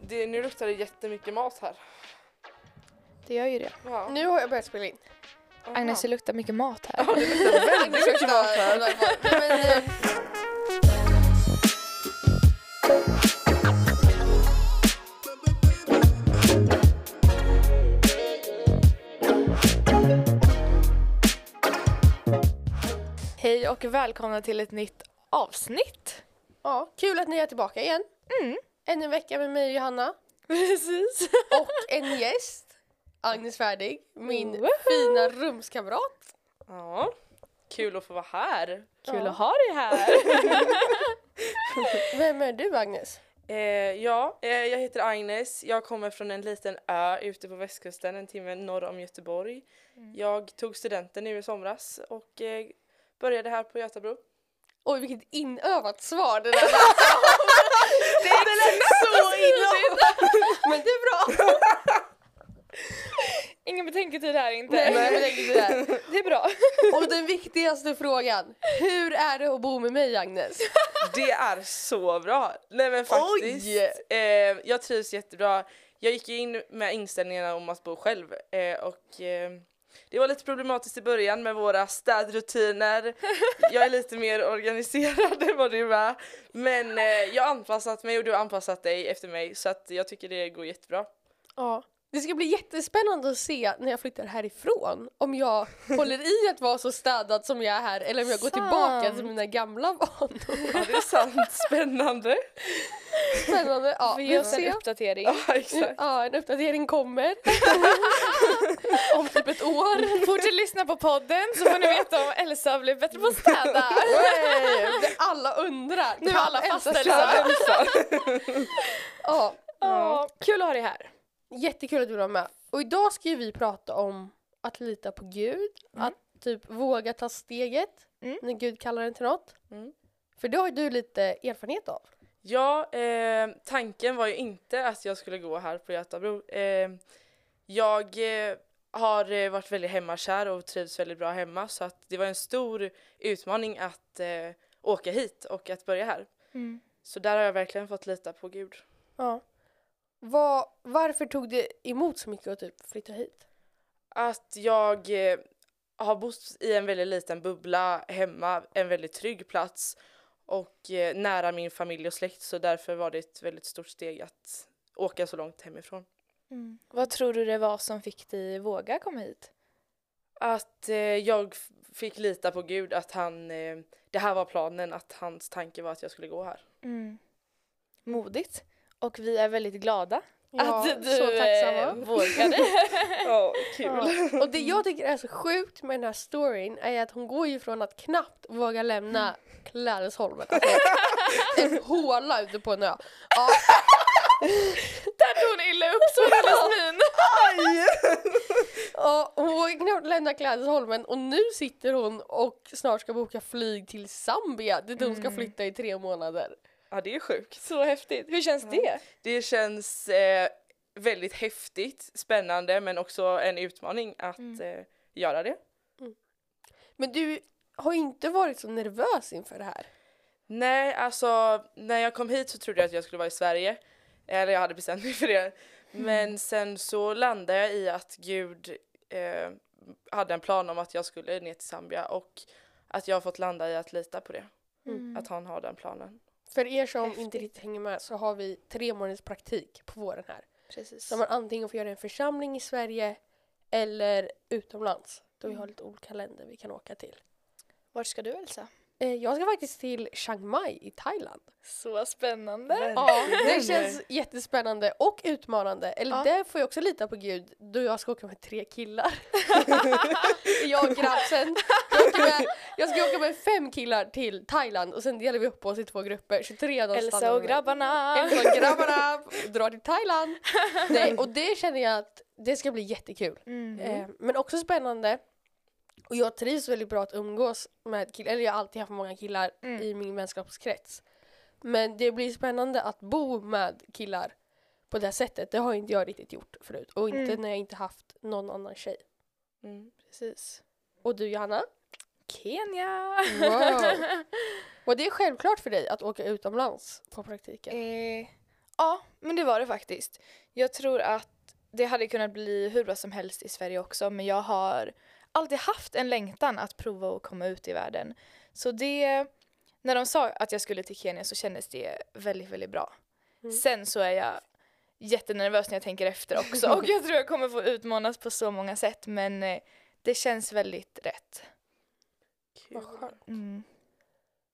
Det, nu luktar det jättemycket mat här. Det gör ju det. Ja. Nu har jag börjat spela in. Aha. Agnes, det luktar mycket mat här. Ja, det luktar väldigt mycket mat här. Nej, men, eh, Hej och välkomna till ett nytt avsnitt. Ja, kul att ni är tillbaka igen. Mm. Ännu en vecka med mig och Johanna. Precis. Och en gäst. Agnes Färdig, min Woho! fina rumskamrat. Ja. Kul att få vara här. Kul Ja. att ha dig här. Vem är du Agnes? Eh, ja, eh, jag heter Agnes. Jag kommer från en liten ö ute på västkusten, en timme norr om Göteborg. Jag tog studenten nu i somras och eh, började här på Götabro. Oj vilket inövat svar det där det är så illa. Men det är bra. Ingen betänketid här inte. Nej, jag tänkte det är bra. Och den viktigaste frågan. Hur är det att bo med mig Agnes? Det är så bra! Nej men faktiskt. Eh, jag trivs jättebra. Jag gick in med inställningarna om att bo själv eh, och eh, det var lite problematiskt i början med våra städrutiner. Jag är lite mer organiserad än vad du är. Men eh, jag har anpassat mig och du har anpassat dig efter mig så att jag tycker det går jättebra. Ja. Det ska bli jättespännande att se när jag flyttar härifrån om jag håller i att vara så städad som jag är här eller om jag går tillbaka till mina gamla vanor. Ja det är sant, spännande. Spännande. Ja, vi oss en se. uppdatering. Ja exakt. Ja, en uppdatering kommer. år. Fortsätt lyssna på podden så får ni veta om Elsa blir bättre på att städa. Det alla undrar. Nu är alla städa? Elsa. Ja, Ja, kul att ha dig här. jättekul att du var med. Och idag ska ju vi prata om att lita på Gud, Mm. att typ våga ta steget Mm. när Gud kallar en till något. Mm. För det har ju du lite erfarenhet av. Ja, eh, tanken var ju inte att jag skulle gå här på Götabro. Eh, jag eh, har eh, varit väldigt hemmakär och trivs väldigt bra hemma så att det var en stor utmaning att eh, åka hit och att börja här. Mm. Så där har jag verkligen fått lita på Gud. Ja. Vad- varför tog det emot så mycket att typ flytta hit? Att jag eh, har bott i en väldigt liten bubbla hemma, en väldigt trygg plats och eh, nära min familj och släkt så därför var det ett väldigt stort steg att åka så långt hemifrån. Mm. Vad tror du det var som fick dig våga komma hit? Att eh, jag fick lita på Gud, att han, eh, det här var planen, att hans tanke var att jag skulle gå här. Mm. Modigt. Och vi är väldigt glada Ja, att du så eh, tacksamma. vågade. Ja, Ja. Och det jag tycker är så sjukt med den här storyn är att hon går ju från att knappt våga lämna Klädesholmen, alltså en håla ute på en ö. Ja, Där tog hon illa upp så hennes min. Ja, hon vågar knappt lämna Klädesholmen och nu sitter hon och snart ska boka flyg till Zambia dit hon ska flytta i tre månader. Ja, det är sjukt. Så häftigt. Hur känns det? Det känns eh, väldigt häftigt, spännande men också en utmaning att eh, göra det. Men du har inte varit så nervös inför det här. Nej, alltså när jag kom hit så trodde jag att jag skulle vara i Sverige. Eller jag hade bestämt mig för det. Men sen så landade jag i att Gud eh, hade en plan om att jag skulle ner till Zambia och att jag har fått landa i att lita på det. Mm. Att han har den planen. För er som Häftigt. inte riktigt hänger med så har vi tre månaders praktik på våren här. Precis. Så man antingen får göra en församling i Sverige eller utomlands. Då vi har lite olika länder vi kan åka till. Vart ska du Elsa? Eh, Jag ska faktiskt till Chiang Mai i Thailand. Så spännande. Ja, det känns jättespännande och utmanande. Eller Ja. det får jag också lita på Gud då jag ska åka med tre killar. jag och grabbsen. Jag, med- jag ska åka med fem killar till Thailand och sen delar vi upp oss i två grupper. 23 de stannar Elsa och grabbarna. Elsa och grabbarna drar till Thailand. Nej, och det känner jag att det ska bli jättekul. Mm. Eh, men också spännande. Och jag trivs väldigt bra att umgås med killar, eller jag har alltid haft många killar Mm. i min vänskapskrets. Men det blir spännande att bo med killar på det här sättet. Det har inte jag riktigt gjort förut. Och inte Mm. när jag inte haft någon annan tjej. Mm. Precis. Och du Johanna? Kenya. Wow. Och det är självklart för dig att åka utomlands på praktiken? Eh, ja, men det var det faktiskt. Jag tror att det hade kunnat bli hur bra som helst i Sverige också men jag har alltid haft en längtan att prova att komma ut i världen. Så det, när de sa att jag skulle till Kenya så kändes det väldigt, väldigt bra. Mm. Sen så är jag jättenervös när jag tänker efter också och jag tror jag kommer få utmanas på så många sätt men eh, det känns väldigt rätt. Vad skönt. Mm.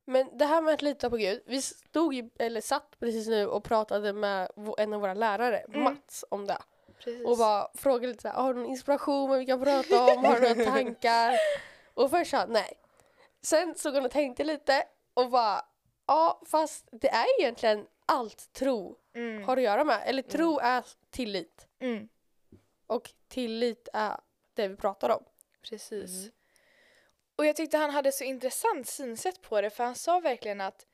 Men det här med att lita på Gud. Vi stod ju, eller satt precis nu och pratade med en av våra lärare, Mm. Mats, om det. Precis. Och bara frågade lite så här, har du någon inspiration vad vi kan prata om? Har du några tankar? Och först sa nej. Sen såg hon och tänkte lite och bara, ja fast det är egentligen allt tro mm. har att göra med. Eller tro är tillit. Mm. Och tillit är det vi pratar om. Precis. Mm. Och jag tyckte han hade så intressant synsätt på det för han sa verkligen att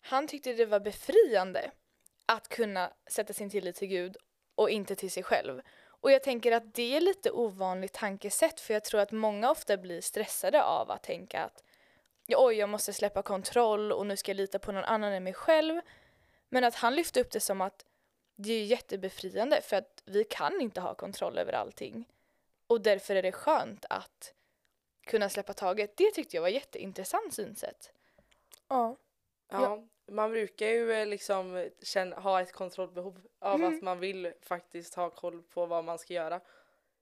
han tyckte det var befriande att kunna sätta sin tillit till Gud och inte till sig själv. Och jag tänker att det är lite ovanligt tankesätt för jag tror att många ofta blir stressade av att tänka att ja, oj, jag måste släppa kontroll och nu ska jag lita på någon annan än mig själv. Men att han lyfte upp det som att det är jättebefriande för att vi kan inte ha kontroll över allting. Och därför är det skönt att kunna släppa taget. Det tyckte jag var jätteintressant synsätt. Ja. Man brukar ju eh, liksom känna, ha ett kontrollbehov av Mm. att man vill faktiskt ha koll på vad man ska göra.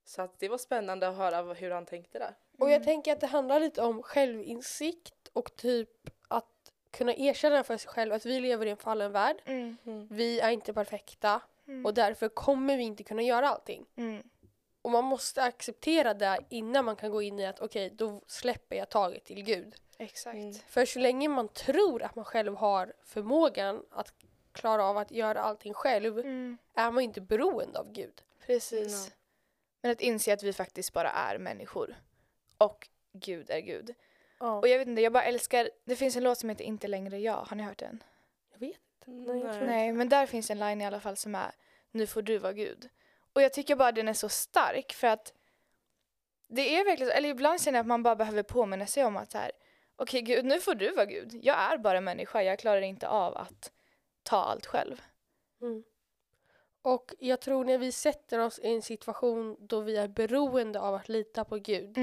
Så att det var spännande att höra hur han tänkte där. Och jag tänker att det handlar lite om självinsikt och typ att kunna erkänna för sig själv att vi lever i en fallen värld. Mm. Vi är inte perfekta Mm. och därför kommer vi inte kunna göra allting. Mm. Och man måste acceptera det innan man kan gå in i att okej, då släpper jag taget till Gud. Exakt. Mm. För så länge man tror att man själv har förmågan att klara av att göra allting själv Mm. är man inte beroende av Gud. Precis. Ja. Men att inse att vi faktiskt bara är människor. Och Gud är Gud. Ja. Och jag vet inte, jag bara älskar, det finns en låt som heter Inte längre jag, har ni hört den? Jag vet Mm, Nej, Nej, men där finns en line i alla fall som är Nu får du vara Gud. Och jag tycker bara den är så stark för att det är verkligen eller ibland känner jag att man bara behöver påminna sig om att så här, okej Gud, nu får du vara Gud. Jag är bara människa, jag klarar inte av att ta allt själv. Mm. Och jag tror när vi sätter oss i en situation då vi är beroende av att lita på Gud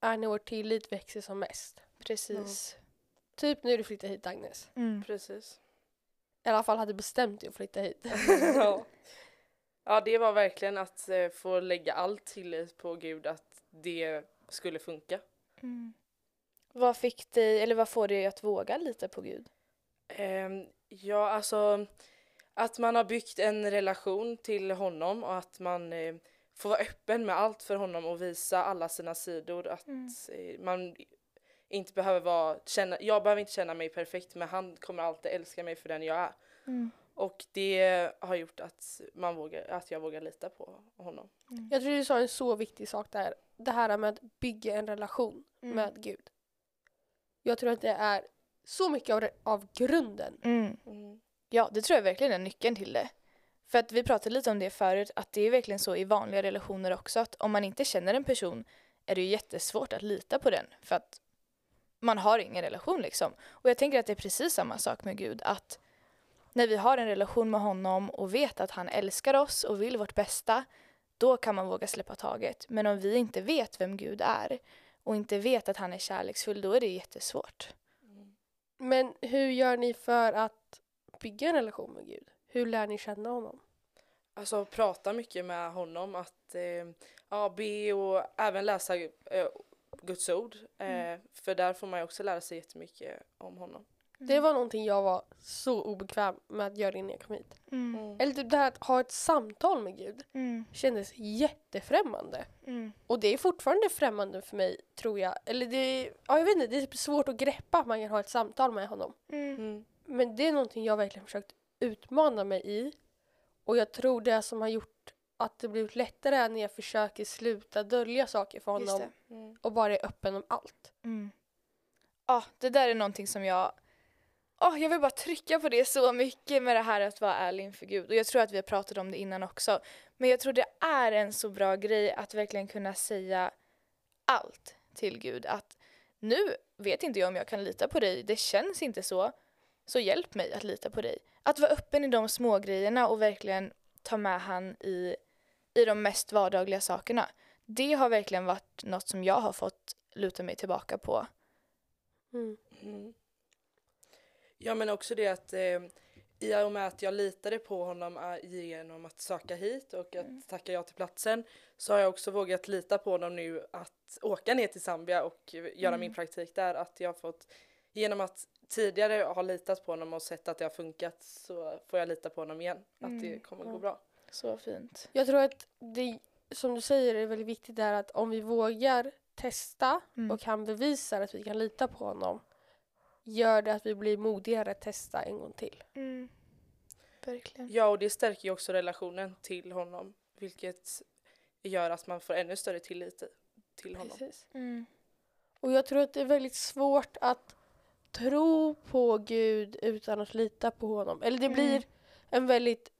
är när vår tillit växer som mest. Precis. Typ när du flyttar hit Agnes. Mm. Precis. I alla fall hade bestämt dig att flytta hit. ja. ja, det var verkligen att eh, få lägga all tillit på Gud att det skulle funka. Mm. Vad fick dig, eller vad får dig att våga lita på Gud? Ehm, ja, alltså att man har byggt en relation till honom och att man eh, får vara öppen med allt för honom och visa alla sina sidor. Att Mm. eh, man inte behöver vara, känna, jag behöver inte känna mig perfekt men han kommer alltid älska mig för den jag är. Mm. Och det har gjort att, man vågar, att jag vågar lita på honom. Jag tror du sa en så viktig sak där. Det här med att bygga en relation Mm. med Gud. Jag tror att det är så mycket av, av grunden. Mm. Mm. Ja, det tror jag verkligen är nyckeln till det. För att vi pratade lite om det förut, att det är verkligen så i vanliga relationer också att om man inte känner en person är det ju jättesvårt att lita på den för att man har ingen relation liksom. Och jag tänker att det är precis samma sak med Gud, att när vi har en relation med honom och vet att han älskar oss och vill vårt bästa, då kan man våga släppa taget. Men om vi inte vet vem Gud är och inte vet att han är kärleksfull, då är det jättesvårt. Men hur gör ni för att bygga en relation med Gud? Hur lär ni känna honom? Alltså prata mycket med honom, att eh, ja, be och även läsa eh, Guds ord. Eh, För där får man ju också lära sig jättemycket om honom. Det var någonting jag var så obekväm med att göra innan jag kom hit. Mm. Eller typ det här att ha ett samtal med Gud Mm. kändes jättefrämmande. Mm. Och det är fortfarande främmande för mig, tror jag. Eller det, ja, jag vet inte, det är typ svårt att greppa att man kan ha ett samtal med honom. Mm. Mm. Men det är någonting jag verkligen försökt utmana mig i. Och jag tror det som har gjort att det blivit lättare är när jag försöker sluta dölja saker för honom. Mm. och bara är öppen om allt. Mm. Ja, det där är någonting som jag... Oh, jag vill bara trycka på det så mycket med det här att vara ärlig inför Gud. Och jag tror att vi har pratat om det innan också. Men jag tror det är en så bra grej att verkligen kunna säga allt till Gud. Att nu vet inte jag om jag kan lita på dig, det känns inte så. Så hjälp mig att lita på dig. Att vara öppen i de små grejerna och verkligen ta med han i, i de mest vardagliga sakerna. Det har verkligen varit något som jag har fått luta mig tillbaka på. Mm. Mm. Ja men också det att eh, i och med att jag litade på honom eh, genom att söka hit och att Mm. tacka ja till platsen så har jag också vågat lita på honom nu att åka ner till Zambia och göra Mm. min praktik där. Att jag har fått, genom att tidigare ha litat på honom och sett att det har funkat så får jag lita på honom igen. Att det Mm. kommer Ja. gå bra. Så fint. Jag tror att det, som du säger, är väldigt viktigt där att om vi vågar testa Mm. och han bevisar att vi kan lita på honom gör det att vi blir modigare att testa en gång till. Mm. Verkligen. Ja och det stärker ju också relationen till honom vilket gör att man får ännu större tillit till honom. Precis. Mm. Och jag tror att det är väldigt svårt att tro på Gud utan att lita på honom. Eller det Mm. blir en väldigt,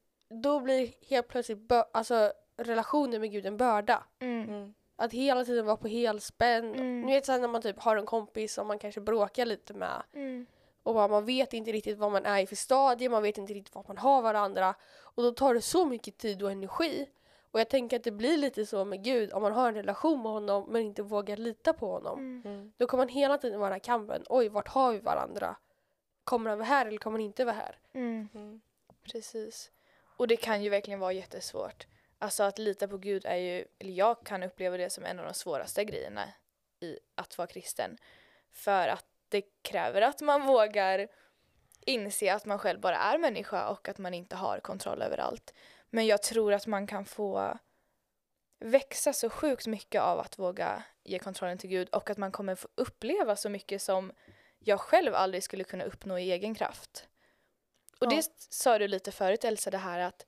då blir helt plötsligt alltså, relationen med Gud en börda. Mm. Att hela tiden vara på helspänn. Mm. Ni vet så här när man typ har en kompis som man kanske bråkar lite med Mm. och bara, man vet inte riktigt vad man är i för stadie, man vet inte riktigt vad man har varandra och då tar det så mycket tid och energi. Och jag tänker att det blir lite så med Gud om man har en relation med honom men inte vågar lita på honom. Mm. Mm. Då kommer man hela tiden vara i kampen. Oj, vart har vi varandra? Kommer han vara här eller kommer han inte vara här? Mm. Mm. Precis. Och det kan ju verkligen vara jättesvårt. Alltså att lita på Gud är ju, eller jag kan uppleva det som en av de svåraste grejerna i att vara kristen. För att det kräver att man vågar inse att man själv bara är människa och att man inte har kontroll över allt. Men jag tror att man kan få växa så sjukt mycket av att våga ge kontrollen till Gud och att man kommer få uppleva så mycket som jag själv aldrig skulle kunna uppnå i egen kraft. Och Ja. det sa du lite förut Elsa, det här att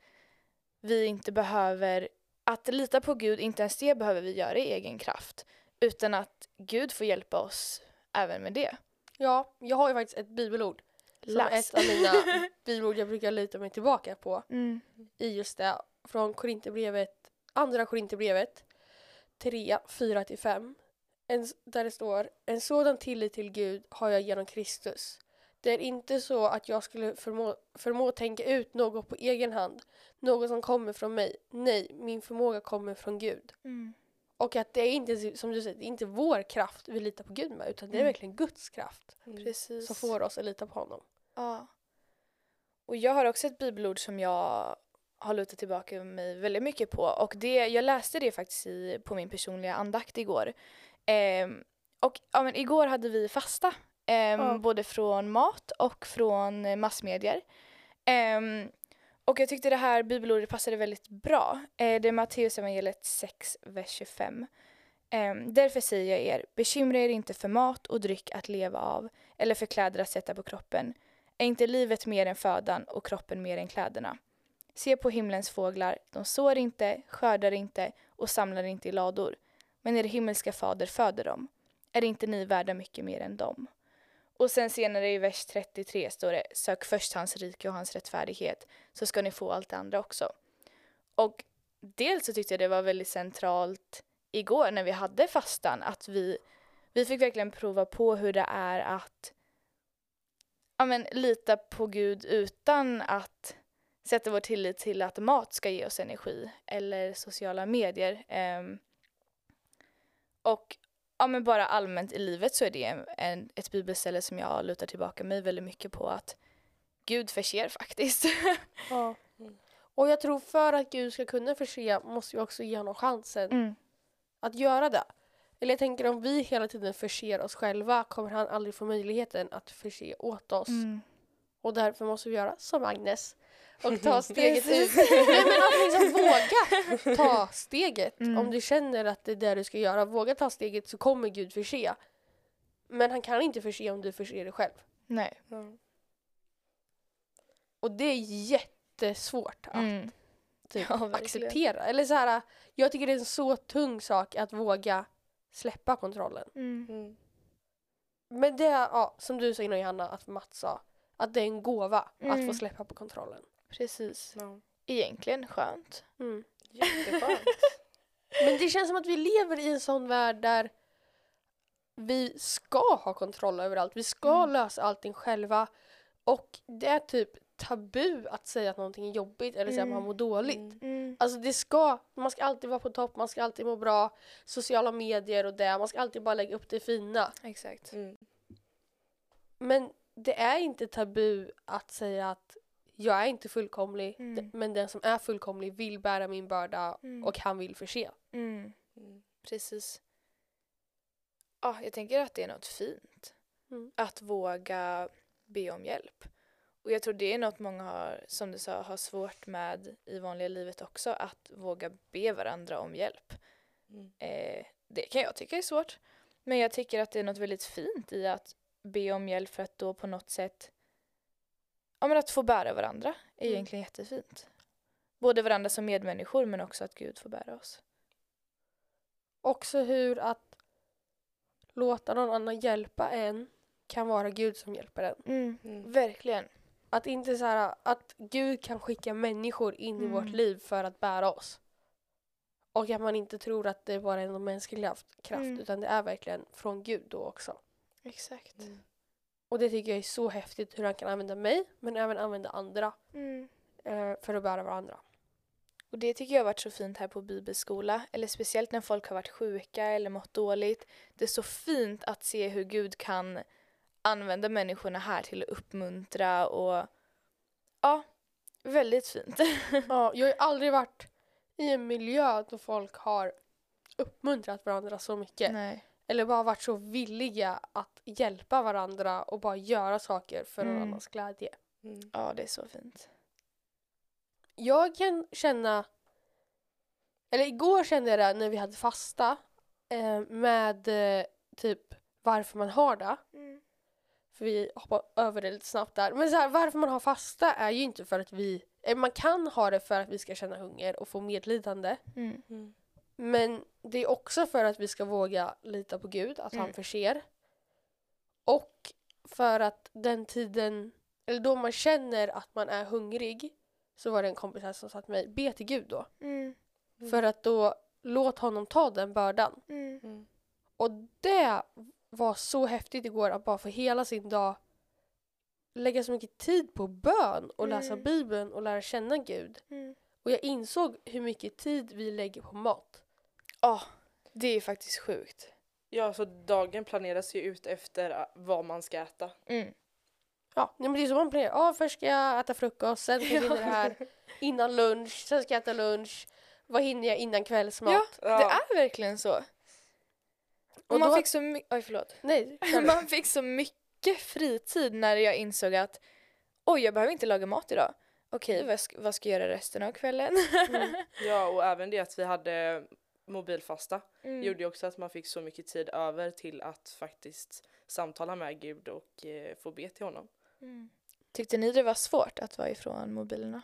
vi inte behöver, att lita på Gud, inte ens det behöver vi göra i egen kraft. Utan att Gud får hjälpa oss även med det. Ja, jag har ju faktiskt ett bibelord. Som Läs. ett av mina bibelord jag brukar lita mig tillbaka på. Mm. I just det. Från Korinthierbrevet, andra Korinthierbrevet 3, 4-5. En, där det står En sådan tillit till Gud har jag genom Kristus. Det är inte så att jag skulle förmå, förmå tänka ut något på egen hand. Något som kommer från mig. Nej, min förmåga kommer från Gud. Mm. Och att det är inte, som du säger, det är inte vår kraft vi litar på Gud med. Utan det är Mm. verkligen Guds kraft Precis. som får oss att lita på honom. Ja. Och jag har också ett bibelord som jag har lutat tillbaka mig väldigt mycket på. Och det, jag läste det faktiskt i, på min personliga andakt igår. Ehm, och ja, men igår hade vi fasta. Ehm, Ja. Både från mat och från eh, massmedier. Ehm, och jag tyckte det här bibelordet passade väldigt bra. Eh, det är Matteus evangeliet 6, vers 25. Ehm, därför säger jag er, bekymra er inte för mat och dryck att leva av eller för kläder att sätta på kroppen. Är inte livet mer än födan och kroppen mer än kläderna? Se på himlens fåglar, de sår inte, skördar inte och samlar inte i lador. Men er himmelska fader föder dem. Är inte ni värda mycket mer än dem? Och sen senare i vers 33 står det Sök först hans rike och hans rättfärdighet så ska ni få allt det andra också. Och dels så tyckte jag det var väldigt centralt igår när vi hade fastan att vi, vi fick verkligen prova på hur det är att ja, men, lita på Gud utan att sätta vår tillit till att mat ska ge oss energi eller sociala medier. Um, och ja, men bara allmänt i livet så är det en, en, ett bibelställe som jag lutar tillbaka mig väldigt mycket på att Gud förser faktiskt. Ja. Mm. Och jag tror för att Gud ska kunna förse måste vi också ge honom chansen Mm. att göra det. Eller jag tänker om vi hela tiden förser oss själva kommer han aldrig få möjligheten att förse åt oss. Mm. Och därför måste vi göra som Agnes och ta steget ut. Nej men att liksom våga ta steget. Mm. Om du känner att det är det du ska göra, våga ta steget så kommer Gud förse. Men han kan inte förse om du förser dig själv. Nej. Ja. Och det är jättesvårt att Mm. typ, Ja, acceptera. Eller så här, jag tycker det är en så tung sak att våga släppa kontrollen. Mm. Mm. Men det är, ja, som du sa innan Johanna, att Mats sa, att det är en gåva att Mm. få släppa på kontrollen. Precis. Ja. Egentligen skönt. Mm. Jätteskönt. Men det känns som att vi lever i en sån värld där vi ska ha kontroll över allt. Vi ska Mm. lösa allting själva. Och det är typ tabu att säga att någonting är jobbigt eller säga att man Mm. mår dåligt. Mm. Mm. Alltså det ska, man ska alltid vara på topp, man ska alltid må bra. Sociala medier och det, man ska alltid bara lägga upp det fina. Exakt. Mm. Men det är inte tabu att säga att jag är inte fullkomlig, Mm. men den som är fullkomlig vill bära min börda Mm. och han vill förse. Mm. Mm. Precis. Ja, jag tänker att det är något fint. Mm. Att våga be om hjälp. Och jag tror det är något många har, som du sa, har svårt med i vanliga livet också. Att våga be varandra om hjälp. Mm. Eh, det kan jag tycka är svårt. Men jag tycker att det är något väldigt fint i att be om hjälp för att då på något sätt Ja men att få bära varandra är Mm. egentligen jättefint. Både varandra som medmänniskor men också att Gud får bära oss. Också hur att låta någon annan hjälpa en kan vara Gud som hjälper en. Mm. Verkligen. Att inte så här, att Gud kan skicka människor in i Mm. vårt liv för att bära oss. Och att man inte tror att det bara är någon mänsklig kraft, kraft Mm. utan det är verkligen från Gud då också. Exakt. Och det tycker jag är så häftigt hur han kan använda mig men även använda andra Mm. eh, för att bära varandra. Och det tycker jag har varit så fint här på bibelskola. Eller speciellt när folk har varit sjuka eller mått dåligt. Det är så fint att se hur Gud kan använda människorna här till att uppmuntra och ja, väldigt fint. Ja, jag har ju aldrig varit i en miljö då folk har uppmuntrat varandra så mycket. Nej. Eller bara varit så villiga att hjälpa varandra och bara göra saker för någon Mm. annans glädje. Mm. Ja, det är så fint. Jag kan känna, eller igår kände jag det när vi hade fasta eh, med eh, typ varför man har det. För vi hoppar över det lite snabbt där. Men så här, varför man har fasta är ju inte för att vi, eh, man kan ha det för att vi ska känna hunger och få medlidande. Mm. Men det är också för att vi ska våga lita på Gud, att han Mm. förser. Och för att den tiden, eller då man känner att man är hungrig, så var det en kompis här som sa till mig, be till Gud då. Mm. Mm. För att då, låt honom ta den bördan. Mm. Mm. Och det var så häftigt igår att bara få hela sin dag lägga så mycket tid på bön och läsa Mm. bibeln och lära känna Gud. Mm. Och jag insåg hur mycket tid vi lägger på mat. Ja, det är faktiskt sjukt. Ja, så dagen planeras ju ut efter äh, vad man ska äta. Mm. Ja, nej, men det är så man planerar. Ja, först ska jag äta frukost, sen ska jag hinna det här innan lunch, sen ska jag äta lunch. Vad hinner jag innan kvällsmat? Ja, Ja. det är verkligen så. Och man då- fick så mycket, oj förlåt. Nej, Man fick så mycket fritid när jag insåg att oj, jag behöver inte laga mat idag. Okej, vad, ska, vad ska jag göra resten av kvällen? Ja, och även det att vi hade mobilfasta Mm. gjorde ju också att man fick så mycket tid över till att faktiskt samtala med Gud och eh, få be till honom. Mm. Tyckte ni det var svårt att vara ifrån mobilerna?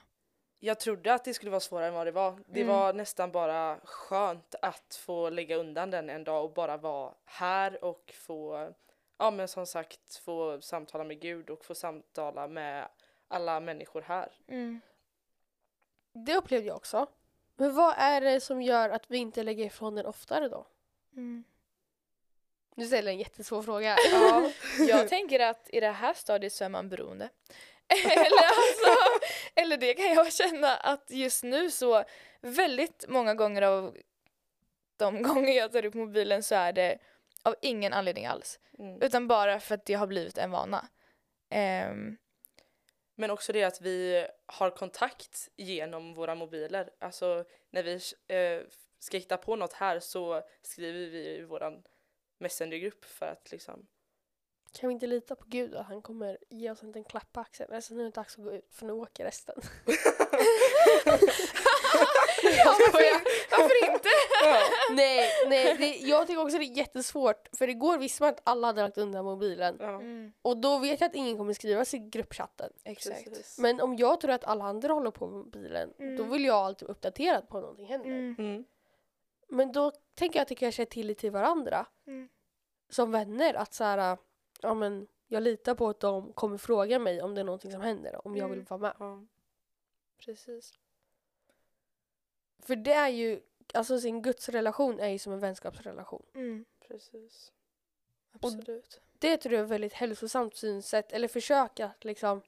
Jag trodde att det skulle vara svårare än vad det var. Det Mm. var nästan bara skönt att få lägga undan den en dag och bara vara här och få, ja men som sagt, få samtala med Gud och få samtala med alla människor här. Mm. det upplevde jag också. Men vad är det som gör att vi inte lägger ifrån den oftare då? Mm. Nu ställer jag en jättesvår fråga. Ja, jag tänker att i det här stadiet så är man beroende. eller, alltså, eller det kan jag känna att just nu så väldigt många gånger av de gånger jag tar upp mobilen så är det av ingen anledning alls. Mm. Utan bara för att det har blivit en vana. Ehm, men också det att vi har kontakt genom våra mobiler. Alltså när vi eh, ska hitta på något här så skriver vi i vår messengergrupp för att liksom kan vi inte lita på Gud att han kommer ge oss en liten klapp på axeln? Alltså nu är det dags att gå ut för nu åker resten. varför, varför inte? nej, nej det, jag tycker också det är jättesvårt. För igår visste man att alla hade lagt undan mobilen. Ja, Mm, Och då vet jag att ingen kommer skriva sig i gruppchatten. exakt. precis. Men om jag tror att alla andra håller på med mobilen, Mm. då vill jag alltid vara uppdaterad på att någonting händer. Mm, Mm. Men då tänker jag att det kanske är tillit till varandra. mm, Som vänner, att så här, ja men jag litar på att de kommer fråga mig om det är någonting som händer, om jag Mm. vill vara med. Ja. precis. För det är ju, alltså sin gudsrelation är ju som en vänskapsrelation. Mm. Precis. Absolut. Det tror jag är ett väldigt hälsosamt synsätt. Eller försöka att liksom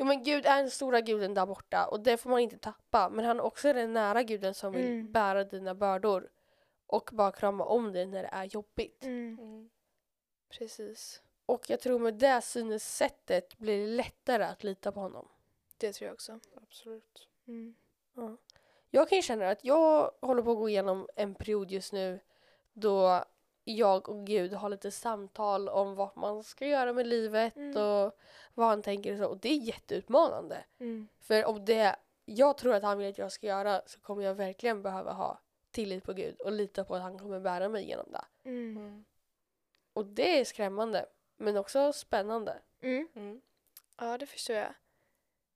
Jo men Gud är den stora guden där borta och det får man inte tappa. Men han är också den nära guden som vill Mm. bära dina bördor. Och bara krama om dig när det är jobbigt. Mm. Mm. Precis. Och jag tror med det synsättet blir det lättare att lita på honom. Det tror jag också. Absolut. Mm. Jag kan ju känna att jag håller på att gå igenom en period just nu då jag och Gud har lite samtal om vad man ska göra med livet Mm. och vad han tänker och så. Och det är jätteutmanande. Mm. För om det jag tror att han vill att jag ska göra så kommer jag verkligen behöva ha tillit på Gud och lita på att han kommer bära mig genom det. Mm. Och det är skrämmande men också spännande. Mm. Mm. Ja, det förstår jag.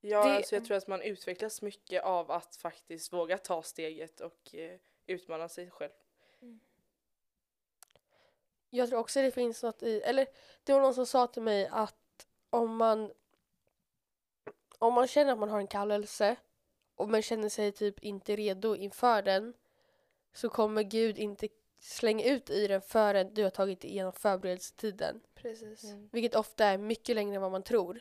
Ja, Det- alltså jag tror att man utvecklas mycket av att faktiskt våga ta steget och eh, utmana sig själv. Jag tror också det finns något i, eller det var någon som sa till mig att om man om man känner att man har en kallelse och man känner sig typ inte redo inför den så kommer Gud inte slänga ut i den förrän du har tagit igenom förberedelsetiden. Precis. Vilket ofta är mycket längre än vad man tror.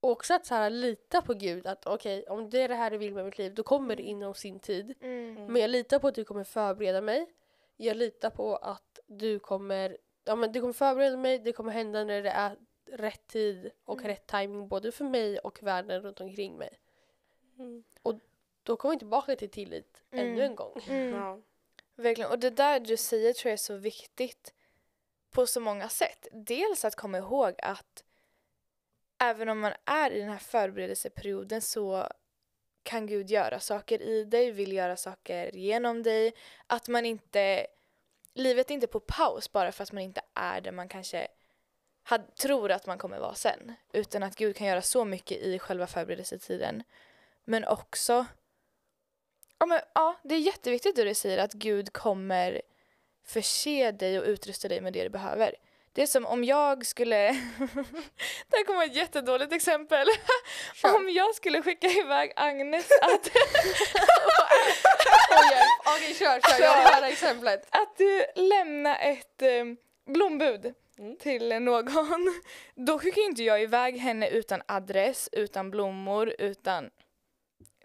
Och också att så här, lita på Gud att okej, om det är det här du vill med mitt liv då kommer det inom sin tid. Mm. Mm. Men jag litar på att du kommer förbereda mig. Jag litar på att du kommer, ja, men du kommer förbereda mig, det kommer hända när det är rätt tid och Mm. rätt timing både för mig och världen runt omkring mig. Mm. Då kommer vi tillbaka till tillit ännu Mm. en gång. Mm. Ja. Verkligen. Och det där du säger tror jag är så viktigt på så många sätt. Dels att komma ihåg att även om man är i den här förberedelseperioden så kan Gud göra saker i dig, vill göra saker genom dig. Att man inte... Livet är inte på paus bara för att man inte är där man kanske had, tror att man kommer vara sen. Utan att Gud kan göra så mycket i själva förberedelsetiden. Men också Ja, men, ja, det är jätteviktigt det du säger att Gud kommer förse dig och utrusta dig med det du behöver. Det är som om jag skulle... det här kommer vara ett jättedåligt exempel. Om jag skulle skicka iväg Agnes att. Okej, kör, kör. Jag vill höra exemplet. att du lämnar ett eh, blombud Mm. till någon. Då skickar inte jag iväg henne utan adress, utan blommor, utan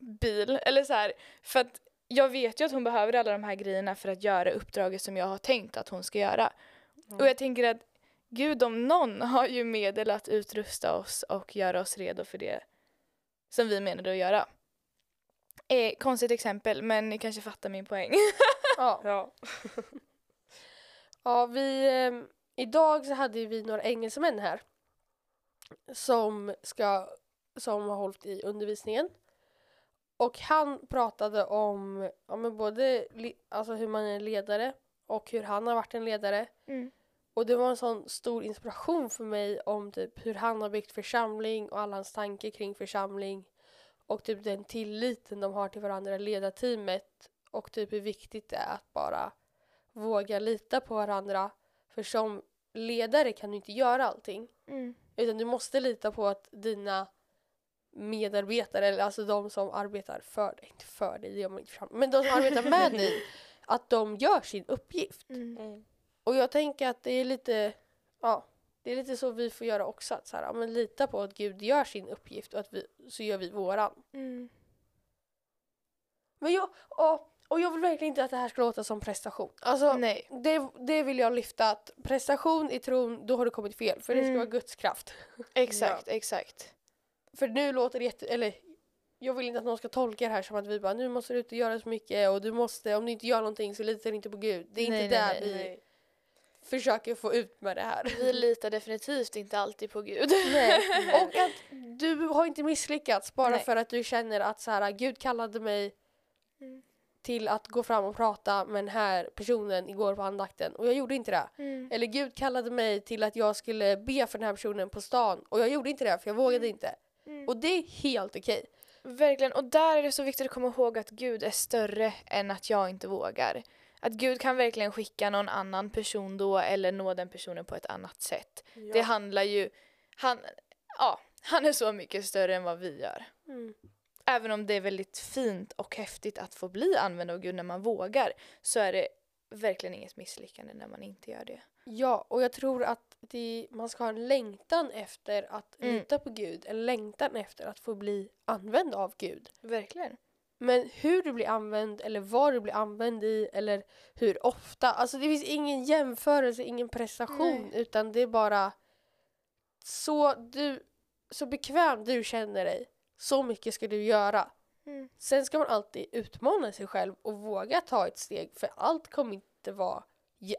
bil. Eller så här, för att jag vet ju att hon behöver alla de här grejerna för att göra uppdraget som jag har tänkt att hon ska göra. Och jag tänker att Gud om någon har ju medel att utrusta oss och göra oss redo för det som vi menade att göra. Eh, konstigt exempel, men ni kanske fattar min poäng. Ja. Ja. Ja, vi, ehm, idag så hade vi några engelsmän här som, ska, som har hållit i undervisningen. Och han pratade om ja, men både alltså hur man är ledare och hur han har varit en ledare. Mm. Och det var en sån stor inspiration för mig om typ hur han har byggt församling och alla hans tankar kring församling. Och typ den tilliten de har till varandra, ledarteamet. Och typ hur viktigt det är att bara våga lita på varandra. För som ledare kan du inte göra allting. Mm. Utan du måste lita på att dina medarbetare, eller alltså de som arbetar för dig, inte för dig, det gör man inte fram, men de som arbetar med dig, att de gör sin uppgift. Mm. Mm. Och jag tänker att det är lite, ja, det är lite så vi får göra också. Att så här, ja, men lita på att Gud gör sin uppgift och att vi, så gör vi våran. Mm. Men jag, och, och jag vill verkligen inte att det här ska låta som prestation. Alltså, Nej. det, det vill jag lyfta att prestation i tron, då har du kommit fel. För det ska Mm. vara Guds kraft. Exakt, exakt. För nu låter det jätte, eller jag vill inte att någon ska tolka det här som att vi bara nu måste du ut och göra så mycket och du måste, om du inte gör någonting så litar du inte på Gud. Det är Nej, inte nej, det nej, vi Nej. försöker få ut med det här. Vi litar definitivt inte alltid på Gud. Nej. Och att du har inte misslyckats bara för att du känner att så här, Gud kallade mig Mm. till att gå fram och prata med den här personen igår på andakten och jag gjorde inte det. Mm. Eller Gud kallade mig till att jag skulle be för den här personen på stan och jag gjorde inte det för jag vågade inte. Mm. Och det är helt okej. Verkligen, och där är det så viktigt att komma ihåg att Gud är större än att jag inte vågar. Att Gud kan verkligen skicka någon annan person då eller nå den personen på ett annat sätt. Ja. Det handlar ju, han, ja, han är så mycket större än vad vi gör. Mm. Även om det är väldigt fint och häftigt att få bli använd av Gud när man vågar så är det verkligen inget misslyckande när man inte gör det. Ja, och jag tror att det, man ska ha en längtan efter att Mm. lita på Gud. En längtan efter att få bli använd av Gud. Verkligen. Men hur du blir använd eller vad du blir använd i eller hur ofta. Alltså det finns ingen jämförelse, ingen prestation Nej. utan det är bara så, du, så bekväm du känner dig. Så mycket ska du göra. Mm. Sen ska man alltid utmana sig själv och våga ta ett steg för allt kommer inte vara...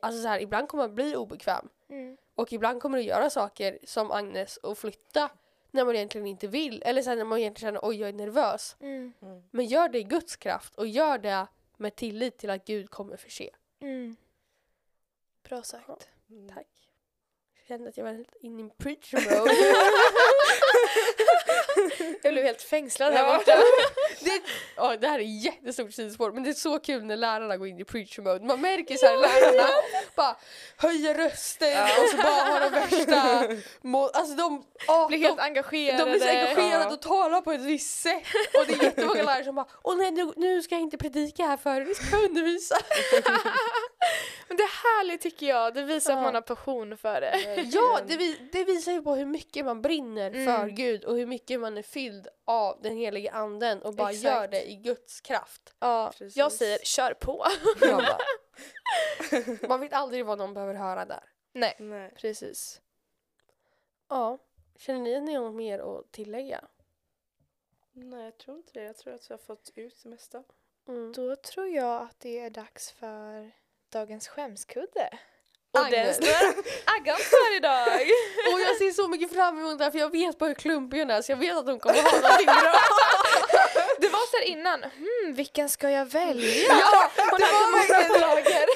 Alltså så här, ibland kommer man bli obekväm Mm. och ibland kommer du göra saker som Agnes och flytta när man egentligen inte vill eller sen när man egentligen känner oj jag är nervös. Mm. Men gör det i Guds kraft och gör det med tillit till att Gud kommer förse. Mm. Bra sagt. Tack. Kände att jag var lite in i preacher mode. Jag blev helt fängslad här Ja. borta. det, ja, det här är jättestort sidospår men det är så kul när lärarna går in i preacher mode. Man märker så här lärarna bara höjer rösten och så bara har de värsta må- Alltså de, ja, Blir de, helt engagerade. de blir så engagerade Ja. och talar på ett visst sätt. Och det är jättemånga lärare som bara Åh nej nu, nu ska jag inte predika här för nu ska undervisa. Men det är härligt tycker jag. Det visar Ja. att man har passion för det. Ja, det, vi, det visar ju på hur mycket man brinner Mm. för Gud och hur mycket man är fylld av den helige anden och bara Exakt. gör det i Guds kraft. Ja, Precis. jag säger kör på. Man vet aldrig vad någon behöver höra där. Nej, Nej. precis. Ja, känner ni att ni har något mer att tillägga? Nej, jag tror inte det. Jag tror att vi har fått ut det mesta. Mm. Då tror jag att det är dags för dagens skämskudde. Och Agnes. den står Aggan för idag. Och jag ser så mycket fram emot det här för jag vet bara hur klumpig hon är så jag vet att hon kommer ha någonting bra. Det var så här innan, hmm, vilken ska jag välja? Ja, Hon det hade var många lager.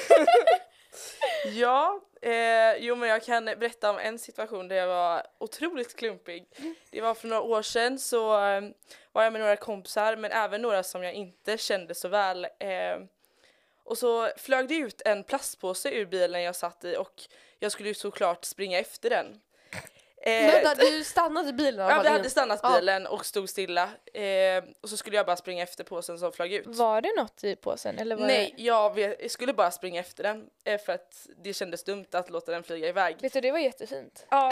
Ja, eh, jo men jag kan berätta om en situation där jag var otroligt klumpig. Det var för några år sedan så eh, var jag med några kompisar men även några som jag inte kände så väl. Eh, och så flög det ut en plastpåse ur bilen jag satt i och jag skulle ju såklart springa efter den. Eh, Vänta, du stannade bilen Ja, vi hade stannat bilen och stod stilla. Eh, och så skulle jag bara springa efter påsen som flög ut. Var det något i påsen? Eller var Nej, jag, vet, jag skulle bara springa efter den eh, för att det kändes dumt att låta den flyga iväg. Det, vet du, det var jättefint. Ja,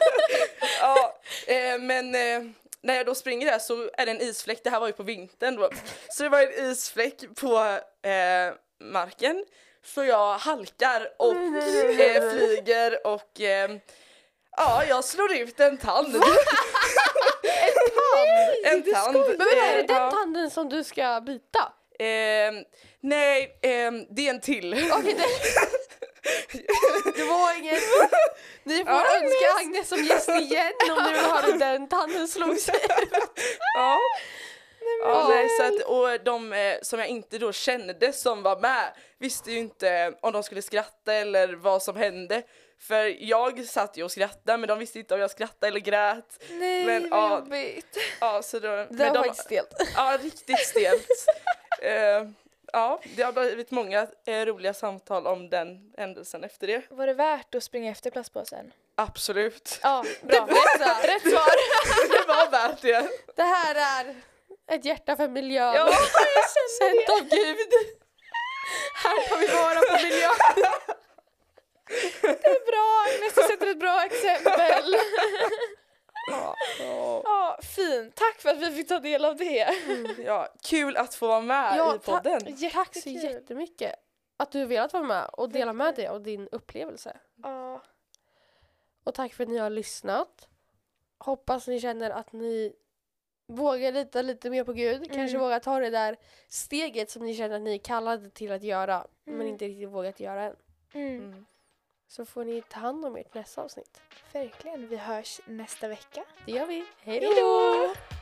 ja eh, men eh, när jag då springer där så är det en isfläck, det här var ju på vintern då. Så det var en isfläck på eh, marken. Så jag halkar och eh, flyger och eh, ja, jag slår ut en tand. en tand. Men vänta, är det eh, den tanden som du ska byta? Ehm, nej, ehm, det är en till. Okej, det... var inget... Ni får Ja, önska Agnes som gäst igen om ni vill ha den tanden slog sig ja. Ja, nej, så att, och de eh, som jag inte då kände som var med visste ju inte om de skulle skratta eller vad som hände. För jag satt ju och skrattade men de visste inte om jag skrattade eller grät. Nej, Men, vad ja. jobbigt. Ja, så då, Det men var de, faktiskt stelt. ja, riktigt stelt. eh, ja, det har blivit många eh, roliga samtal om den händelsen efter det. Var det värt att springa efter plastpåsen? Absolut. Ja, bra. Rätt, rätt svar. Det var värt det. Det här är ett hjärta för miljön. Ja, jag Sänt av Gud. Här tar vi vara på miljön. det. är bra. Agnes, du sätter ett bra exempel. Fint. Tack för att vi fick ta del av det. Ja, kul att få vara med Ja, i podden. Tack så jättemycket att du har velat vara med och dela med dig av din upplevelse. Ja, Och tack för att ni har lyssnat. Hoppas ni känner att ni vågar lita lite mer på Gud. Kanske Mm. vågar ta det där steget som ni känner att ni är kallade till att göra men Mm. inte riktigt vågat göra än. Så får ni ta hand om ert nästa avsnitt. verkligen. Vi hörs nästa vecka. Det gör vi. Hej då!